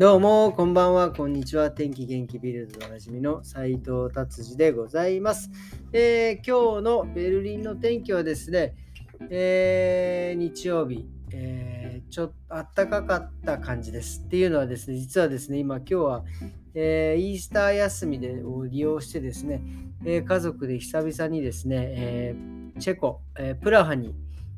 どうも、こんばんは、こんにちは。天気元気ビルドでおなじみの斉藤達治でございます、えー、今日のベルリンの天気はですね、えー、日曜日、えー、ちょっと暖かかった感じです。っていうのはですね、実はですね、今今日は、えイースター休みでを利用してですね、え家族で久々にですね、えチェコ、えプラハに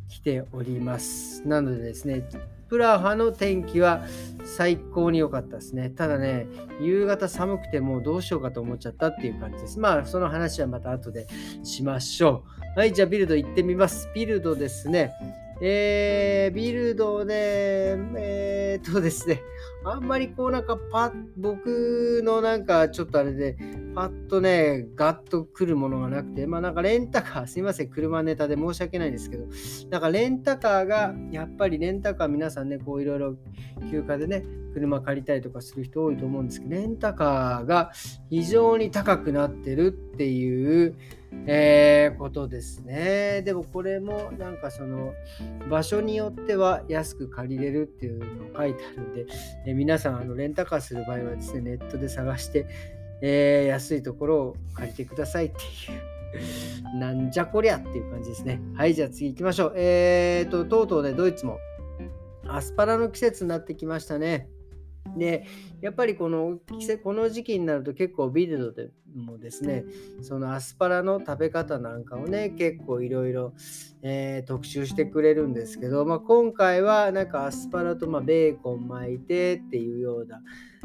来ております。なのでですね、プラハの天気は最高に良かったですね。ただね、夕方寒くてもうどうしようかと思っちゃったっていう感じです。まあ、その話はまた後でしましょう。はい、じゃあビルド行ってみます。ビルドですね。えー、ビルドで、えー、っとですね、あんまりこうなんかパッ、僕のなんかちょっとあれで、パッとね、ガッと来るものがなくて、まあなんかレンタカー、すいません、車ネタで申し訳ないんですけど、なんかレンタカーが、やっぱりレンタカー皆さんね、こういろいろ休暇でね、車借りたりとかする人多いと思うんですけど、レンタカーが非常に高くなってるっていう、えー、ことですね。でもこれもなんかその場所によっては安く借りれるっていうのを書いてあるんで、えー、皆さんあのレンタカーする場合はですね、ネットで探して、えー、安いところを借りてくださいっていう。なんじゃこりゃっていう感じですね。はい、じゃあ次行きましょう。えーと、とうとうね、ドイツもアスパラの季節になってきましたね。で、やっぱりこの季節、この時期になると結構ビルドでもですね、そのアスパラの食べ方なんかをね、結構いろいろ特集してくれるんですけど、まあ、今回はなんかアスパラとまベーコン巻いてっていうような、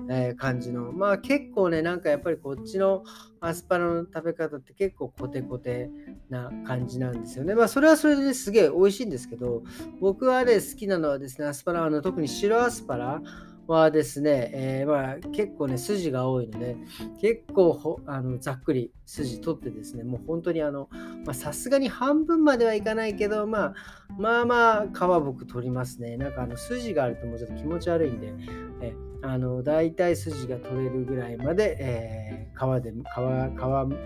えー、感じの、まあ結構ね、なんかやっぱりこっちのアスパラの食べ方って結構コテコテな感じなんですよね。まあそれはそれですげえ美味しいんですけど、僕はね、好きなのはですね、アスパラ、あの特に白アスパラ、はですね、えー、まあ、結構ね、筋が多いので、結構あのざっくり筋取ってですね、もう本当にあの、さすがに半分まではいかないけど、まあ、まあまあ、皮僕取りますね。なんかあの筋があるともうちょっと気持ち悪いんで、えあの大体筋が取れるぐらいまで、えー、皮で皮皮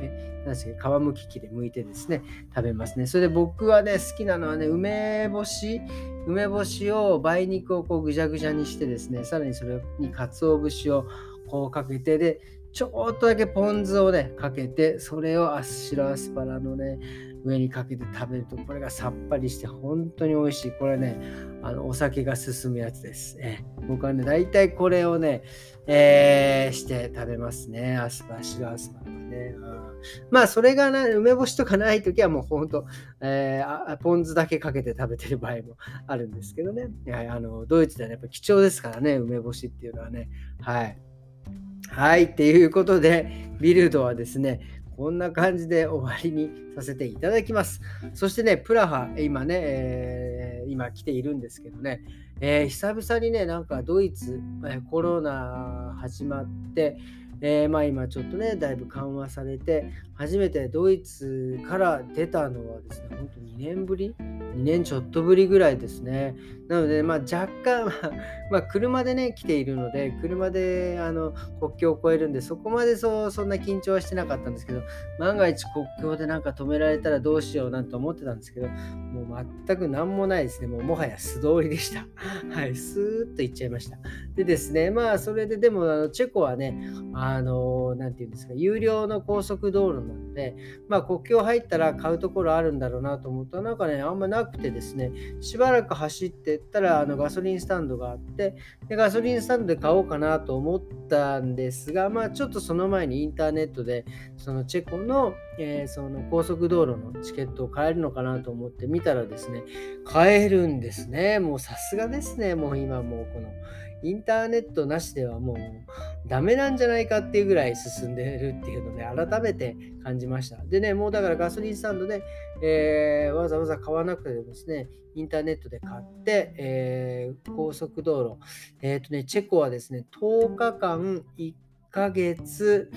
え何皮むき器で剥いてですね食べますね。それで僕はね好きなのはね梅干し梅干しを梅肉をこうぐじゃぐじゃにしてですねさらにそれに鰹節をこうかけてでちょっとだけポン酢をねかけてそれをあ白アスパラのね上にかけて食べるとこれがさっぱりして本当に美味しい。これねあのお酒が進むやつです、え僕はね大体これをね、えー、して食べますね。アスパラ白アスパラはね。まあそれがな梅干しとかない時はもう本当、えー、ポン酢だけかけて食べてる場合もあるんですけどね。いやあのドイツでは、やっぱ貴重ですからね梅干しっていうのはね。はい。はい、っていうことで、ビルドはですね、こんな感じで終わりにさせていただきます。そしてね、プラハ、今ね、えー、今来ているんですけどね、えー、久々にね、なんかドイツ、え、コロナ始まって、えー、まあ今ちょっとね、だいぶ緩和されて、初めてドイツから出たのはですね、本当2年ぶり ?2 年ちょっとぶりぐらいですね。なので、まあ若干、まあ車でね、来ているので、車であの国境を越えるんで、そこまでそうそんな緊張はしてなかったんですけど、万が一国境でなんか止められたらどうしようなんて思ってたんですけど、もう全く何もないですね。もうもはや素通りでした。はい、スーッと行っちゃいました。でですね、まあそれででもあのチェコはね、あの、なんていうんですか、有料の高速道路なんで、まあ、国境入ったら買うところあるんだろうなと思ったら、なんかね、あんまなくてですね、しばらく走ってったら、あのガソリンスタンドがあって、でガソリンスタンドで買おうかなと思ったんですが、まあ、ちょっとその前にインターネットで、そのチェコの,、えー、その高速道路のチケットを買えるのかなと思って見たらですね、買えるんですね。もうさすがですね、もう今もうこのインターネットなしではもうダメなんじゃないかっていうぐらい進んでるっていうので改めて感じました。でね、もうだからガソリンスタンドで、えー、わざわざ買わなくてですね、インターネットで買って、えー、高速道路、えっ、ー、とね、チェコはですね、10日間、1ヶ月、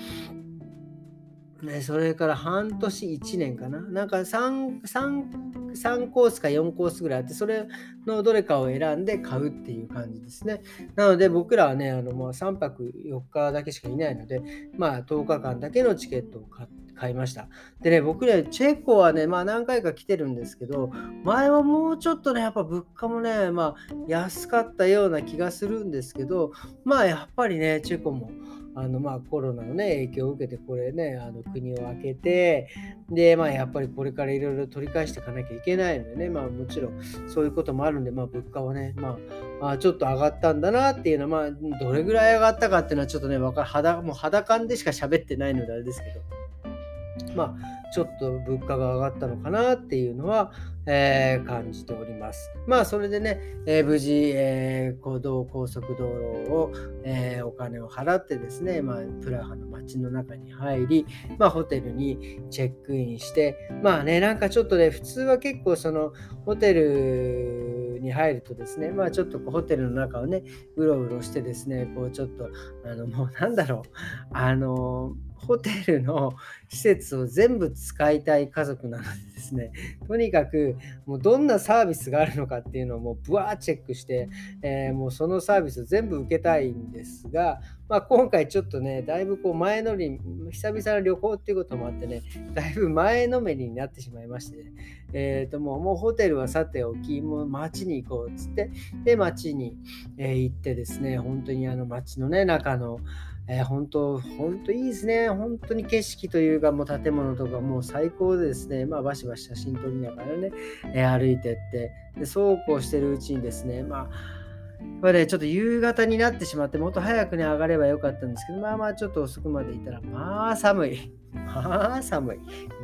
ね、それから半年1年かな。なんか 3, 3, 3コースか4コースぐらいあって、それのどれかを選んで買うっていう感じですね。なので僕らはね、あのもう3泊4日だけしかいないので、まあ10日間だけのチケットを買、いました。でね、僕ね、チェコはね、まあ何回か来てるんですけど、前はもうちょっとね、やっぱ物価もね、まあ安かったような気がするんですけど、まあやっぱりね、チェコも、あのまあコロナのね影響を受けてこれねあの国を開けてでまあやっぱりこれからいろいろ取り返していかなきゃいけないのでねまあもちろんそういうこともあるんでまあ物価はねまああちょっと上がったんだなっていうのはまあどれぐらい上がったかっていうのはちょっとね肌も肌感でしか喋ってないのであれですけど。まあ、ちょっと物価が上がったのかなっていうのは、えー、感じております。まあ、それでね、えー、無事、えー、行動高速道路を、えお金を払ってですね、まあ、プラハの街の中に入り、まあ、ホテルにチェックインして、まあね、なんかちょっとね、普通は結構そのホテルに入るとですね、まあちょっとホテルの中をね、うろうろしてですね、こうちょっと、あの、もうなんだろう、あの、ホテルの施設を全部使いたい家族なのでですね、とにかくもうどんなサービスがあるのかっていうのをもうブワーチェックして、えー、もうそのサービスを全部受けたいんですが、まあ、今回ちょっとね、だいぶこう前乗り、久々の旅行っていうこともあってね、だいぶ前のめりになってしまいまして、えっ、ー、ともうもうホテルはさておき、もう街に行こうっつって、で、街に、えー、行ってですね、本当にあの街のね、中の、えー、本当、本当いいですね。本当に景色というか、もう建物とかもう最高でですね、まあ、バシバシ写真撮りながらね、えー、歩いてって、でそうこうしてるうちにですね、まあ、これね、ちょっと夕方になってしまって、もっと早くね、上がればよかったんですけど、まあまあちょっと遅くまでいたら、まあ寒い。まあ寒い。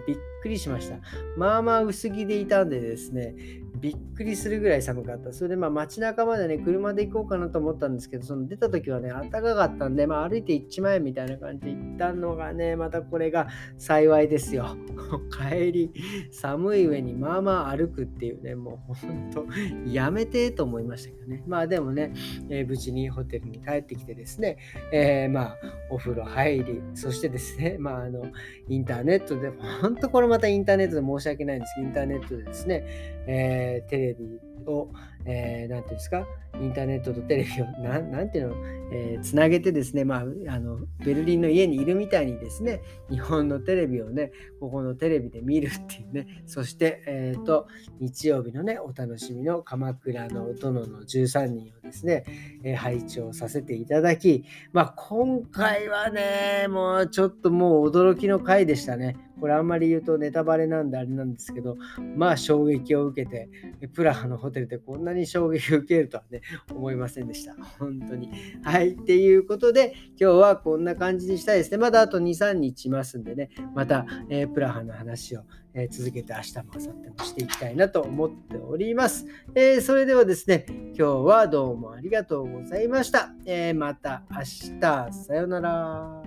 びっくりしました。まあまあ薄着でいたんでですね、びっくりするぐらい寒かった。それでまあ街中までね、車で行こうかなと思ったんですけど、その出た時はね、暖かかったんで、まあ歩いて行っちまえみたいな感じで行ったのがね、またこれが幸いですよ。帰り、寒い上にまあまあ歩くっていうね、もうほんと、やめてと思いましたけどね。まあでもね、えー、無事にホテルに帰ってきてですね、えー、まあお風呂入り、そしてですね、まああの、インターネットで、ほんとこれまたインターネットで申し訳ないんですけど、インターネットでですね、えー、テレビを、えー、ていうんですか、インターネットとテレビを、ななんていうの、えー、つなげてですね、まあ、あの、ベルリンの家にいるみたいにですね、日本のテレビをね、ここのテレビで見るっていうね、そして、えっ、ー、と、日曜日のね、お楽しみの鎌倉の殿の13人をですね、えー、配置をさせていただき、まあ、今回はね、もうちょっともう驚きの回でしたね。これあんまり言うとネタバレなんであれなんですけど、まあ衝撃を受けて、プラハのホテルでこんなに衝撃を受けるとはね、思いませんでした。本当に。はい。っていうことで、今日はこんな感じにしたいですね。まだあと2、3日いますんでね、また、えー、プラハの話を、えー、続けて明日も明後日もしていきたいなと思っております。えー、それではですね、今日はどうもありがとうございました。えまた明日、さようなら。